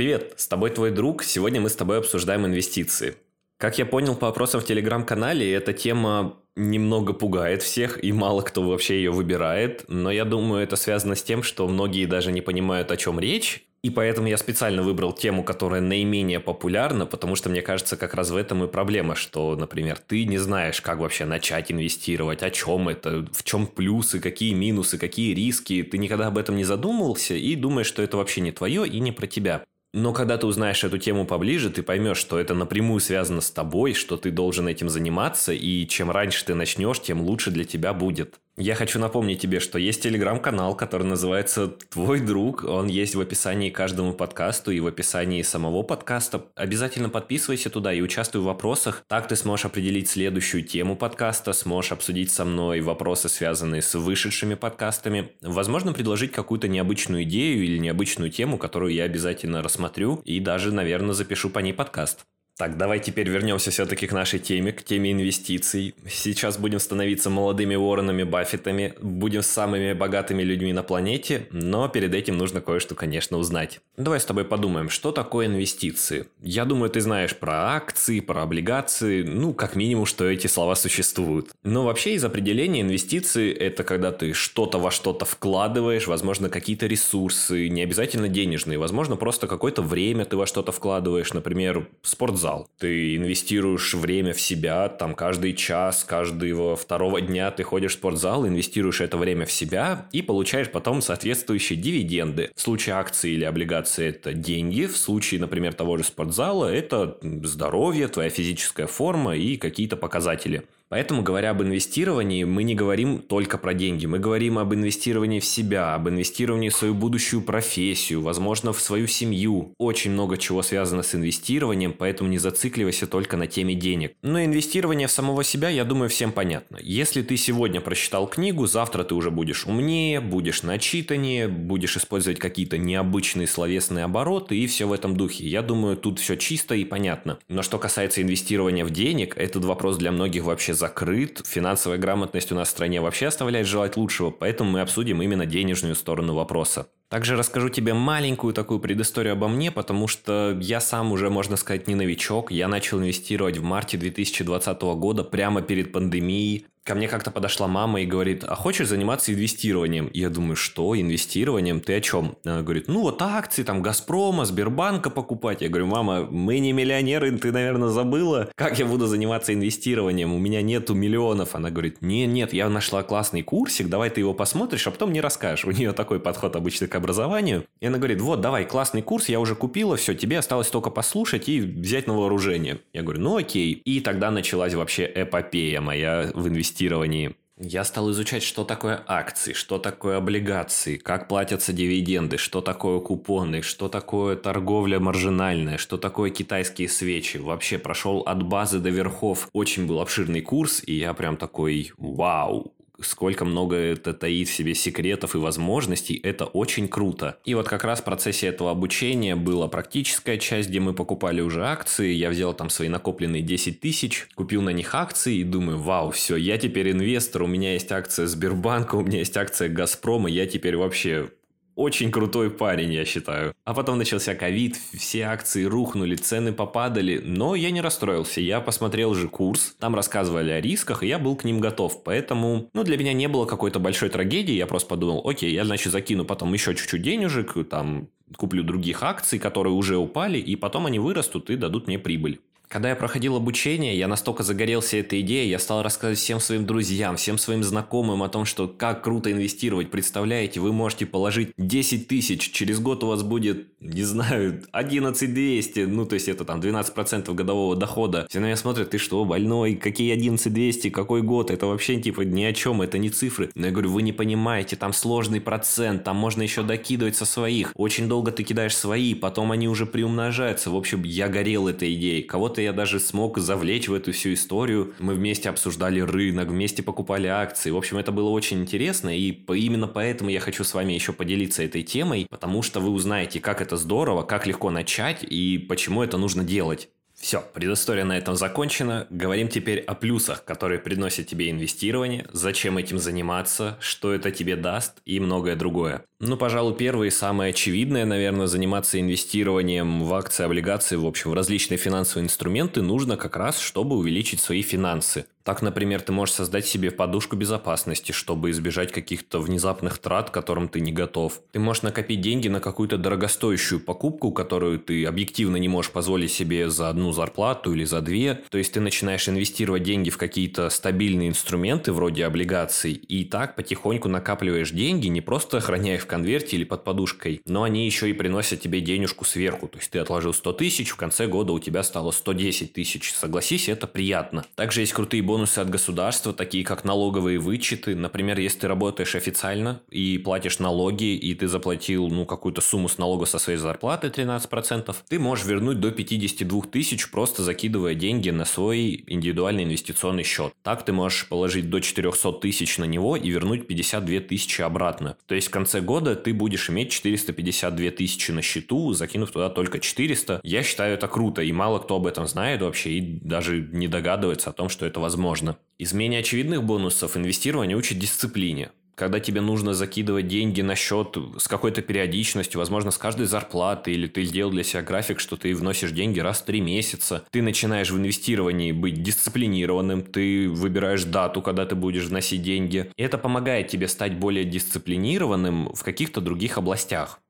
Привет, с тобой твой друг. Сегодня мы с тобой обсуждаем инвестиции. Как я понял по опросам в телеграм-канале, эта тема немного пугает всех, и мало кто вообще ее выбирает. Но я думаю, это связано с тем, что многие даже не понимают, о чем речь, и поэтому я специально выбрал тему, которая наименее популярна, потому что мне кажется, как раз в этом и проблема, что, например, ты не знаешь, как вообще начать инвестировать, о чем это, в чем плюсы, какие минусы, какие риски. Ты никогда об этом не задумывался и думаешь, что это вообще не твое и не про тебя. Но когда ты узнаешь эту тему поближе, ты поймешь, что это напрямую связано с тобой, что ты должен этим заниматься, и чем раньше ты начнешь, тем лучше для тебя будет. Я хочу напомнить тебе, что есть телеграм-канал, который называется «Твой друг». Он есть в описании каждому подкасту и в описании самого подкаста. Обязательно подписывайся туда и участвуй в вопросах. Так ты сможешь определить следующую тему подкаста, сможешь обсудить со мной вопросы, связанные с вышедшими подкастами. Возможно, предложить какую-то необычную идею или необычную тему, которую я обязательно рассмотрю и даже, наверное, запишу по ней подкаст. Так, давай теперь вернемся все-таки к нашей теме, к теме инвестиций. Сейчас будем становиться молодыми Уорренами Баффетами, будем самыми богатыми людьми на планете, но перед этим нужно кое-что, конечно, узнать. Давай с тобой подумаем, что такое инвестиции. Я думаю, ты знаешь про акции, про облигации, ну, как минимум, что эти слова существуют. Но вообще из определения инвестиции это когда ты что-то во что-то вкладываешь, возможно, какие-то ресурсы, не обязательно денежные, возможно, просто какое-то время ты во что-то вкладываешь, например, спортзал зал. Ты инвестируешь время в себя, там каждый час, каждого второго дня ты ходишь в спортзал, инвестируешь это время в себя и получаешь потом соответствующие дивиденды. В случае акции или облигации это деньги, в случае, например, того же спортзала это здоровье, твоя физическая форма и какие-то показатели. Поэтому, говоря об инвестировании, мы не говорим только про деньги. Мы говорим об инвестировании в себя, об инвестировании в свою будущую профессию, возможно, в свою семью. Очень много чего связано с инвестированием, поэтому не зацикливайся только на теме денег. Но инвестирование в самого себя, я думаю, всем понятно. Если ты сегодня прочитал книгу, завтра ты уже будешь умнее, будешь начитаннее, будешь использовать какие-то необычные словесные обороты и все в этом духе. Я думаю, тут все чисто и понятно. Но что касается инвестирования в денег, этот вопрос для многих вообще закрыт. Финансовая грамотность у нас в стране вообще оставляет желать лучшего, поэтому мы обсудим именно денежную сторону вопроса. Также расскажу тебе маленькую такую предысторию обо мне, потому что я сам уже, можно сказать, не новичок. Я начал инвестировать в марте 2020 года, прямо перед пандемией. Ко мне как-то подошла мама и говорит, а хочешь заниматься инвестированием? Я думаю, что, инвестированием? Ты о чем? Она говорит, ну вот акции там Газпрома, Сбербанка покупать. Я говорю, мама, мы не миллионеры, ты, наверное, забыла, как я буду заниматься инвестированием, у меня нету миллионов. Она говорит, нет, нет, я нашла классный курсик, давай ты его посмотришь, а потом мне расскажешь. У нее такой подход обычно к образованию. И она говорит, вот, давай, классный курс, я уже купила, все, тебе осталось только послушать и взять на вооружение. Я говорю, ну окей. И тогда началась вообще эпопея моя в инвестировании инвестировании. Я стал изучать, что такое акции, что такое облигации, как платятся дивиденды, что такое купоны, что такое торговля маржинальная, что такое китайские свечи. Вообще прошел от базы до верхов. Очень был обширный курс, и я прям такой, вау, сколько много это таит в себе секретов и возможностей, это очень круто. И вот как раз в процессе этого обучения была практическая часть, где мы покупали уже акции, я взял там свои накопленные 10 тысяч, купил на них акции и думаю, вау, все, я теперь инвестор, у меня есть акция Сбербанка, у меня есть акция Газпрома, я теперь вообще очень крутой парень, я считаю. А потом начался ковид, все акции рухнули, цены попадали, но я не расстроился. Я посмотрел же курс, там рассказывали о рисках, и я был к ним готов. Поэтому, ну, для меня не было какой-то большой трагедии, я просто подумал, окей, я, значит, закину потом еще чуть-чуть денежек, там, куплю других акций, которые уже упали, и потом они вырастут и дадут мне прибыль. Когда я проходил обучение, я настолько загорелся этой идеей, я стал рассказывать всем своим друзьям, всем своим знакомым о том, что как круто инвестировать. Представляете, вы можете положить 10 тысяч, через год у вас будет, не знаю, 11 200, ну то есть это там 12% годового дохода. Все на меня смотрят, ты что, больной, какие 11 200, какой год, это вообще типа ни о чем, это не цифры. Но я говорю, вы не понимаете, там сложный процент, там можно еще докидывать со своих. Очень долго ты кидаешь свои, потом они уже приумножаются. В общем, я горел этой идеей. Кого-то как-то я даже смог завлечь в эту всю историю. Мы вместе обсуждали рынок, вместе покупали акции. В общем, это было очень интересно, и именно поэтому я хочу с вами еще поделиться этой темой, потому что вы узнаете, как это здорово, как легко начать и почему это нужно делать. Все, предыстория на этом закончена. Говорим теперь о плюсах, которые приносят тебе инвестирование, зачем этим заниматься, что это тебе даст и многое другое. Ну, пожалуй, первое и самое очевидное, наверное, заниматься инвестированием в акции, облигации, в общем, в различные финансовые инструменты нужно как раз, чтобы увеличить свои финансы. Так, например, ты можешь создать себе подушку безопасности, чтобы избежать каких-то внезапных трат, к которым ты не готов. Ты можешь накопить деньги на какую-то дорогостоящую покупку, которую ты объективно не можешь позволить себе за одну зарплату или за две. То есть ты начинаешь инвестировать деньги в какие-то стабильные инструменты вроде облигаций, и так потихоньку накапливаешь деньги, не просто храня их в конверте или под подушкой, но они еще и приносят тебе денежку сверху. То есть ты отложил 100 тысяч, в конце года у тебя стало 110 тысяч. Согласись, это приятно. Также есть крутые бонусы бонусы от государства, такие как налоговые вычеты. Например, если ты работаешь официально и платишь налоги, и ты заплатил ну, какую-то сумму с налога со своей зарплаты 13%, ты можешь вернуть до 52 тысяч, просто закидывая деньги на свой индивидуальный инвестиционный счет. Так ты можешь положить до 400 тысяч на него и вернуть 52 тысячи обратно. То есть в конце года ты будешь иметь 452 тысячи на счету, закинув туда только 400. Я считаю это круто, и мало кто об этом знает вообще, и даже не догадывается о том, что это возможно возможно. Из менее очевидных бонусов инвестирование учит дисциплине когда тебе нужно закидывать деньги на счет с какой-то периодичностью, возможно, с каждой зарплаты, или ты сделал для себя график, что ты вносишь деньги раз в три месяца, ты начинаешь в инвестировании быть дисциплинированным, ты выбираешь дату, когда ты будешь вносить деньги. И это помогает тебе стать более дисциплинированным в каких-то других областях.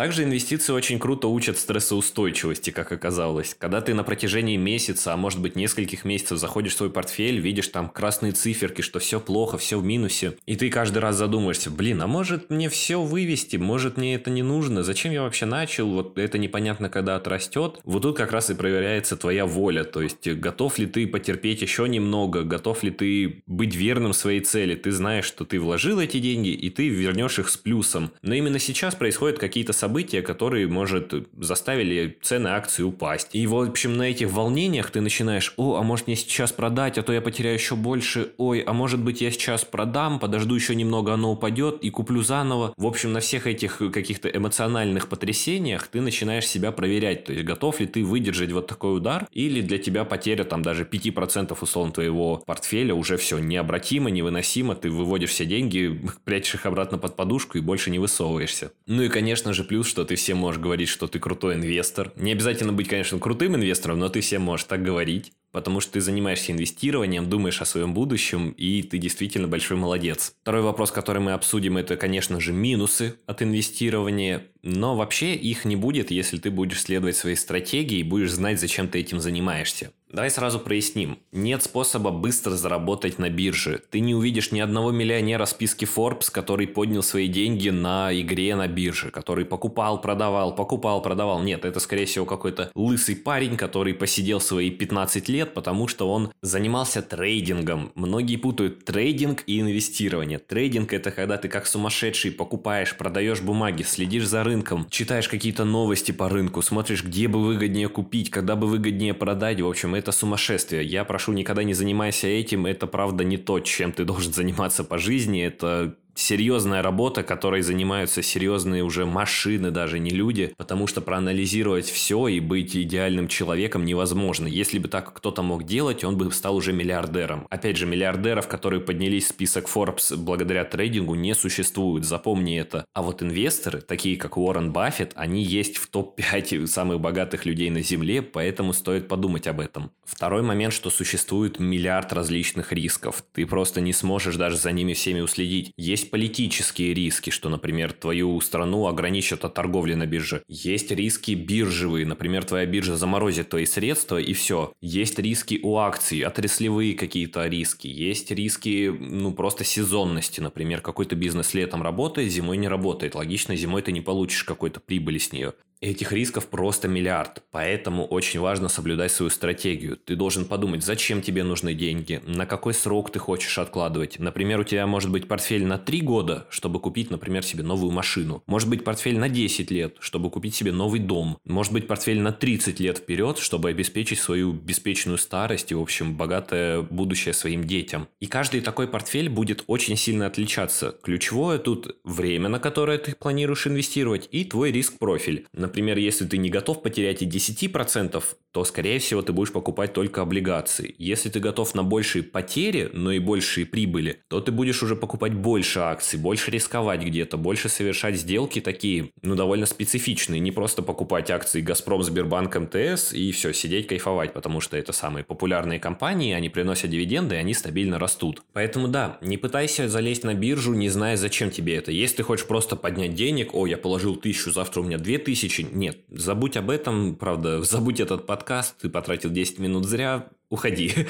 Также инвестиции очень круто учат стрессоустойчивости, как оказалось. Когда ты на протяжении месяца, а может быть нескольких месяцев заходишь в свой портфель, видишь там красные циферки, что все плохо, все в минусе, и ты каждый раз задумаешься, блин, а может мне все вывести, может мне это не нужно, зачем я вообще начал, вот это непонятно когда отрастет. Вот тут как раз и проверяется твоя воля, то есть готов ли ты потерпеть еще немного, готов ли ты быть верным своей цели, ты знаешь, что ты вложил эти деньги, и ты вернешь их с плюсом. Но именно сейчас происходят какие-то события, события, которые, может, заставили цены акций упасть. И, в общем, на этих волнениях ты начинаешь, о, а может мне сейчас продать, а то я потеряю еще больше, ой, а может быть я сейчас продам, подожду еще немного, оно упадет и куплю заново. В общем, на всех этих каких-то эмоциональных потрясениях ты начинаешь себя проверять, то есть готов ли ты выдержать вот такой удар, или для тебя потеря там даже 5% условно твоего портфеля уже все необратимо, невыносимо, ты выводишь все деньги, прячешь их обратно под подушку и больше не высовываешься. Ну и, конечно же, плюс плюс, что ты всем можешь говорить, что ты крутой инвестор. Не обязательно быть, конечно, крутым инвестором, но ты всем можешь так говорить потому что ты занимаешься инвестированием, думаешь о своем будущем, и ты действительно большой молодец. Второй вопрос, который мы обсудим, это, конечно же, минусы от инвестирования, но вообще их не будет, если ты будешь следовать своей стратегии и будешь знать, зачем ты этим занимаешься. Давай сразу проясним. Нет способа быстро заработать на бирже. Ты не увидишь ни одного миллионера в списке Forbes, который поднял свои деньги на игре на бирже, который покупал, продавал, покупал, продавал. Нет, это скорее всего какой-то лысый парень, который посидел свои 15 лет потому что он занимался трейдингом. Многие путают трейдинг и инвестирование. Трейдинг это когда ты как сумасшедший покупаешь, продаешь бумаги, следишь за рынком, читаешь какие-то новости по рынку, смотришь, где бы выгоднее купить, когда бы выгоднее продать. В общем, это сумасшествие. Я прошу, никогда не занимайся этим. Это правда не то, чем ты должен заниматься по жизни. Это серьезная работа, которой занимаются серьезные уже машины, даже не люди, потому что проанализировать все и быть идеальным человеком невозможно. Если бы так кто-то мог делать, он бы стал уже миллиардером. Опять же, миллиардеров, которые поднялись в список Forbes благодаря трейдингу, не существует, запомни это. А вот инвесторы, такие как Уоррен Баффет, они есть в топ-5 самых богатых людей на Земле, поэтому стоит подумать об этом. Второй момент, что существует миллиард различных рисков. Ты просто не сможешь даже за ними всеми уследить. Есть политические риски, что, например, твою страну ограничат от торговли на бирже. Есть риски биржевые, например, твоя биржа заморозит твои средства и все. Есть риски у акций, отраслевые какие-то риски. Есть риски, ну, просто сезонности. Например, какой-то бизнес летом работает, зимой не работает. Логично, зимой ты не получишь какой-то прибыли с нее. Этих рисков просто миллиард, поэтому очень важно соблюдать свою стратегию. Ты должен подумать, зачем тебе нужны деньги, на какой срок ты хочешь откладывать. Например, у тебя может быть портфель на 3 года, чтобы купить, например, себе новую машину. Может быть портфель на 10 лет, чтобы купить себе новый дом. Может быть портфель на 30 лет вперед, чтобы обеспечить свою беспечную старость и, в общем, богатое будущее своим детям. И каждый такой портфель будет очень сильно отличаться. Ключевое тут время, на которое ты планируешь инвестировать, и твой риск-профиль. Например, если ты не готов потерять и 10%, то, скорее всего, ты будешь покупать только облигации. Если ты готов на большие потери, но и большие прибыли, то ты будешь уже покупать больше акций, больше рисковать где-то, больше совершать сделки такие, ну, довольно специфичные. Не просто покупать акции «Газпром», «Сбербанк», МТС и все, сидеть кайфовать, потому что это самые популярные компании, они приносят дивиденды, и они стабильно растут. Поэтому да, не пытайся залезть на биржу, не зная, зачем тебе это. Если ты хочешь просто поднять денег, о, я положил тысячу, завтра у меня две тысячи, нет, забудь об этом, правда, забудь этот подкаст, ты потратил 10 минут зря, уходи.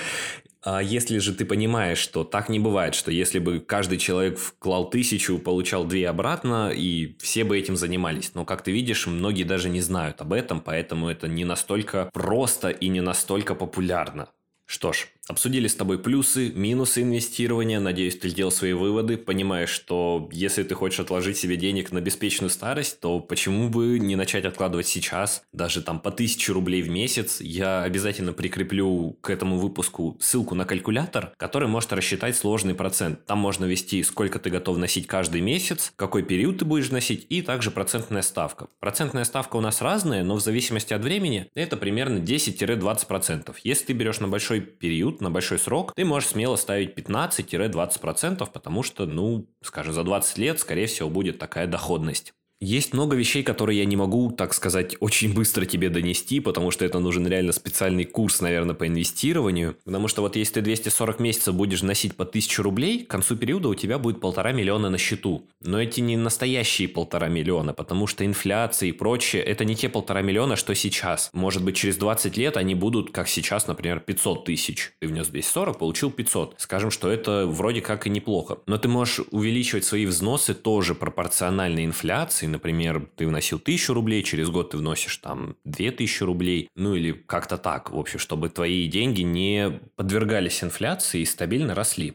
А если же ты понимаешь, что так не бывает, что если бы каждый человек вклал тысячу, получал две обратно, и все бы этим занимались. Но, как ты видишь, многие даже не знают об этом, поэтому это не настолько просто и не настолько популярно. Что ж, Обсудили с тобой плюсы, минусы инвестирования. Надеюсь, ты сделал свои выводы, понимаешь, что если ты хочешь отложить себе денег на беспечную старость, то почему бы не начать откладывать сейчас, даже там по 1000 рублей в месяц. Я обязательно прикреплю к этому выпуску ссылку на калькулятор, который может рассчитать сложный процент. Там можно ввести, сколько ты готов носить каждый месяц, какой период ты будешь носить, и также процентная ставка. Процентная ставка у нас разная, но в зависимости от времени это примерно 10-20%. Если ты берешь на большой период, на большой срок, ты можешь смело ставить 15-20%, потому что, ну, скажем, за 20 лет, скорее всего, будет такая доходность. Есть много вещей, которые я не могу, так сказать, очень быстро тебе донести, потому что это нужен реально специальный курс, наверное, по инвестированию. Потому что вот если ты 240 месяцев будешь носить по 1000 рублей, к концу периода у тебя будет полтора миллиона на счету. Но эти не настоящие полтора миллиона, потому что инфляция и прочее, это не те полтора миллиона, что сейчас. Может быть, через 20 лет они будут, как сейчас, например, 500 тысяч. Ты внес 240, получил 500. Скажем, что это вроде как и неплохо. Но ты можешь увеличивать свои взносы тоже пропорционально инфляции, например, ты вносил 1000 рублей, через год ты вносишь там 2000 рублей, ну или как-то так, в общем, чтобы твои деньги не подвергались инфляции и стабильно росли.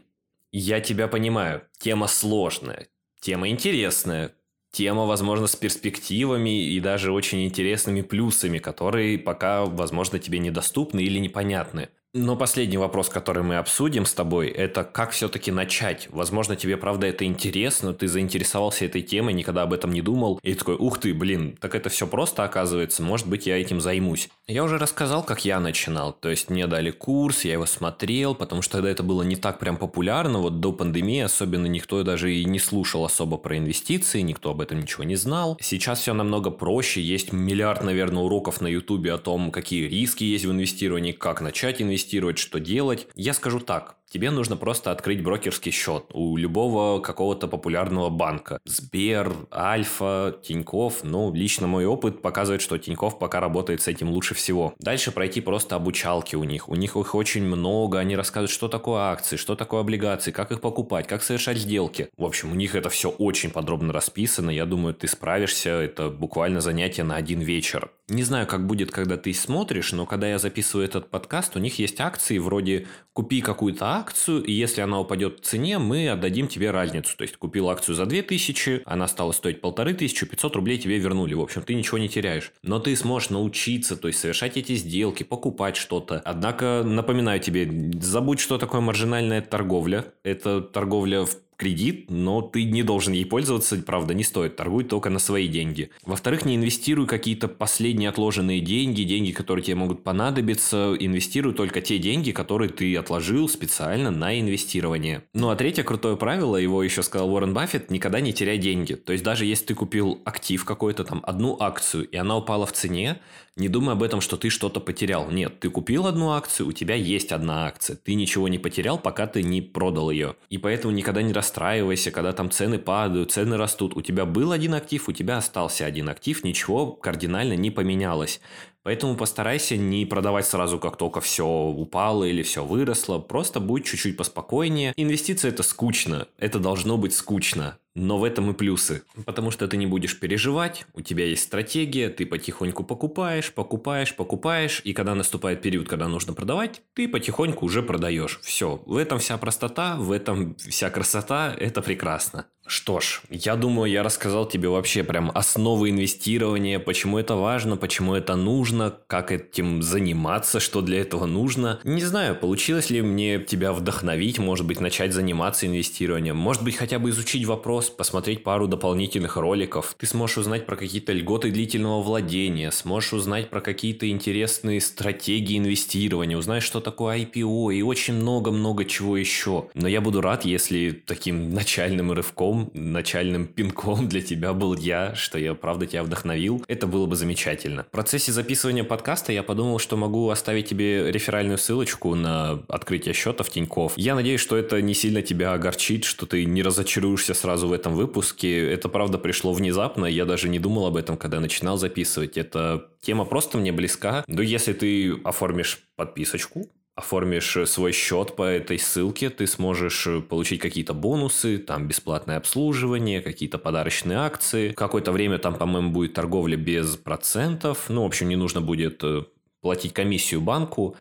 Я тебя понимаю, тема сложная, тема интересная, тема, возможно, с перспективами и даже очень интересными плюсами, которые пока, возможно, тебе недоступны или непонятны. Но последний вопрос, который мы обсудим с тобой, это как все-таки начать. Возможно, тебе правда это интересно, ты заинтересовался этой темой, никогда об этом не думал. И такой, ух ты, блин, так это все просто оказывается, может быть, я этим займусь. Я уже рассказал, как я начинал. То есть мне дали курс, я его смотрел, потому что тогда это было не так прям популярно. Вот до пандемии особенно никто даже и не слушал особо про инвестиции, никто об этом ничего не знал. Сейчас все намного проще, есть миллиард, наверное, уроков на ютубе о том, какие риски есть в инвестировании, как начать инвестировать инвестировать, что делать. Я скажу так, тебе нужно просто открыть брокерский счет у любого какого-то популярного банка. Сбер, Альфа, Тиньков. Ну, лично мой опыт показывает, что Тиньков пока работает с этим лучше всего. Дальше пройти просто обучалки у них. У них их очень много. Они рассказывают, что такое акции, что такое облигации, как их покупать, как совершать сделки. В общем, у них это все очень подробно расписано. Я думаю, ты справишься. Это буквально занятие на один вечер. Не знаю, как будет, когда ты смотришь, но когда я записываю этот подкаст, у них есть акции вроде «Купи какую-то акцию, и если она упадет в цене, мы отдадим тебе разницу». То есть, купил акцию за 2000, она стала стоить 1500, 500 рублей тебе вернули. В общем, ты ничего не теряешь. Но ты сможешь научиться, то есть, совершать эти сделки, покупать что-то. Однако, напоминаю тебе, забудь, что такое маржинальная торговля. Это торговля в кредит, но ты не должен ей пользоваться, правда, не стоит, торгуй только на свои деньги. Во-вторых, не инвестируй какие-то последние отложенные деньги, деньги, которые тебе могут понадобиться, инвестируй только те деньги, которые ты отложил специально на инвестирование. Ну а третье крутое правило, его еще сказал Уоррен Баффет, никогда не теряй деньги. То есть даже если ты купил актив какой-то там, одну акцию, и она упала в цене, не думай об этом, что ты что-то потерял. Нет, ты купил одну акцию, у тебя есть одна акция. Ты ничего не потерял, пока ты не продал ее. И поэтому никогда не расстраивайся, когда там цены падают, цены растут. У тебя был один актив, у тебя остался один актив, ничего кардинально не поменялось. Поэтому постарайся не продавать сразу, как только все упало или все выросло. Просто будь чуть-чуть поспокойнее. Инвестиции это скучно. Это должно быть скучно. Но в этом и плюсы. Потому что ты не будешь переживать, у тебя есть стратегия, ты потихоньку покупаешь, покупаешь, покупаешь, и когда наступает период, когда нужно продавать, ты потихоньку уже продаешь. Все. В этом вся простота, в этом вся красота, это прекрасно. Что ж, я думаю, я рассказал тебе вообще прям основы инвестирования, почему это важно, почему это нужно, как этим заниматься, что для этого нужно. Не знаю, получилось ли мне тебя вдохновить, может быть, начать заниматься инвестированием, может быть, хотя бы изучить вопрос, посмотреть пару дополнительных роликов. Ты сможешь узнать про какие-то льготы длительного владения, сможешь узнать про какие-то интересные стратегии инвестирования, узнаешь, что такое IPO и очень много-много чего еще. Но я буду рад, если таким начальным рывком толчком, начальным пинком для тебя был я, что я правда тебя вдохновил. Это было бы замечательно. В процессе записывания подкаста я подумал, что могу оставить тебе реферальную ссылочку на открытие счета в Тиньков. Я надеюсь, что это не сильно тебя огорчит, что ты не разочаруешься сразу в этом выпуске. Это правда пришло внезапно, я даже не думал об этом, когда начинал записывать. Эта тема просто мне близка. Но если ты оформишь подписочку, оформишь э, свой счет по этой ссылке, ты сможешь э, получить какие-то бонусы, там бесплатное обслуживание, какие-то подарочные акции. Какое-то время там, по-моему, будет торговля без процентов. Ну, в общем, не нужно будет э, платить комиссию банку.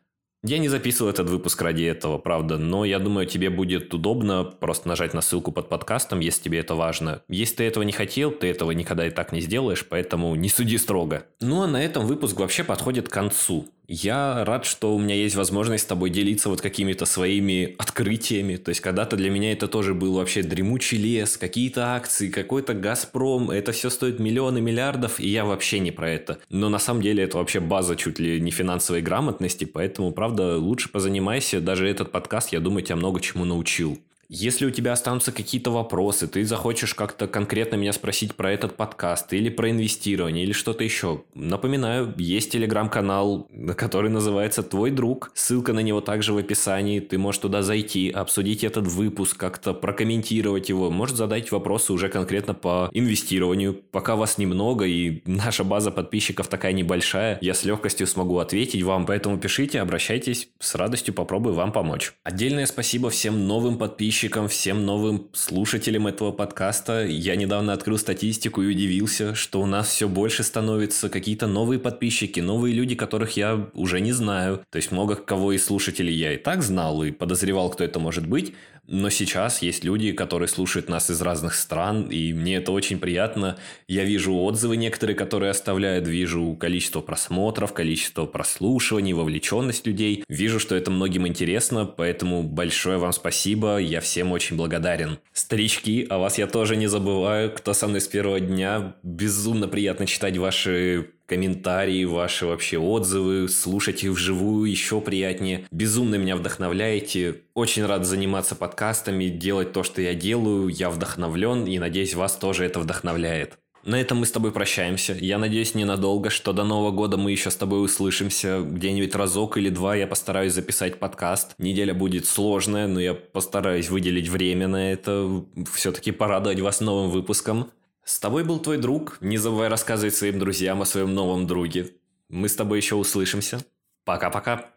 Я не записывал этот выпуск ради этого, правда, но я думаю, тебе будет удобно просто нажать на ссылку под подкастом, если тебе это важно. Если ты этого не хотел, ты этого никогда и так не сделаешь, поэтому не суди строго. Ну а на этом выпуск вообще подходит к концу. Я рад, что у меня есть возможность с тобой делиться вот какими-то своими открытиями. То есть когда-то для меня это тоже был вообще дремучий лес, какие-то акции, какой-то Газпром. Это все стоит миллионы миллиардов, и я вообще не про это. Но на самом деле это вообще база чуть ли не финансовой грамотности, поэтому, правда, лучше позанимайся. Даже этот подкаст, я думаю, тебя много чему научил. Если у тебя останутся какие-то вопросы, ты захочешь как-то конкретно меня спросить про этот подкаст или про инвестирование или что-то еще, напоминаю, есть телеграм-канал, который называется «Твой друг». Ссылка на него также в описании. Ты можешь туда зайти, обсудить этот выпуск, как-то прокомментировать его. Может задать вопросы уже конкретно по инвестированию. Пока вас немного и наша база подписчиков такая небольшая, я с легкостью смогу ответить вам. Поэтому пишите, обращайтесь, с радостью попробую вам помочь. Отдельное спасибо всем новым подписчикам подписчикам, всем новым слушателям этого подкаста. Я недавно открыл статистику и удивился, что у нас все больше становится какие-то новые подписчики, новые люди, которых я уже не знаю. То есть много кого из слушателей я и так знал и подозревал, кто это может быть, но сейчас есть люди, которые слушают нас из разных стран, и мне это очень приятно. Я вижу отзывы некоторые, которые оставляют, вижу количество просмотров, количество прослушиваний, вовлеченность людей. Вижу, что это многим интересно, поэтому большое вам спасибо, я всем очень благодарен. Старички, о вас я тоже не забываю, кто со мной с первого дня. Безумно приятно читать ваши комментарии, ваши вообще отзывы, слушать их вживую еще приятнее. Безумно меня вдохновляете. Очень рад заниматься подкастами, делать то, что я делаю. Я вдохновлен и надеюсь, вас тоже это вдохновляет. На этом мы с тобой прощаемся. Я надеюсь ненадолго, что до Нового года мы еще с тобой услышимся. Где-нибудь разок или два я постараюсь записать подкаст. Неделя будет сложная, но я постараюсь выделить время на это. Все-таки порадовать вас новым выпуском. С тобой был твой друг. Не забывай рассказывать своим друзьям о своем новом друге. Мы с тобой еще услышимся. Пока-пока.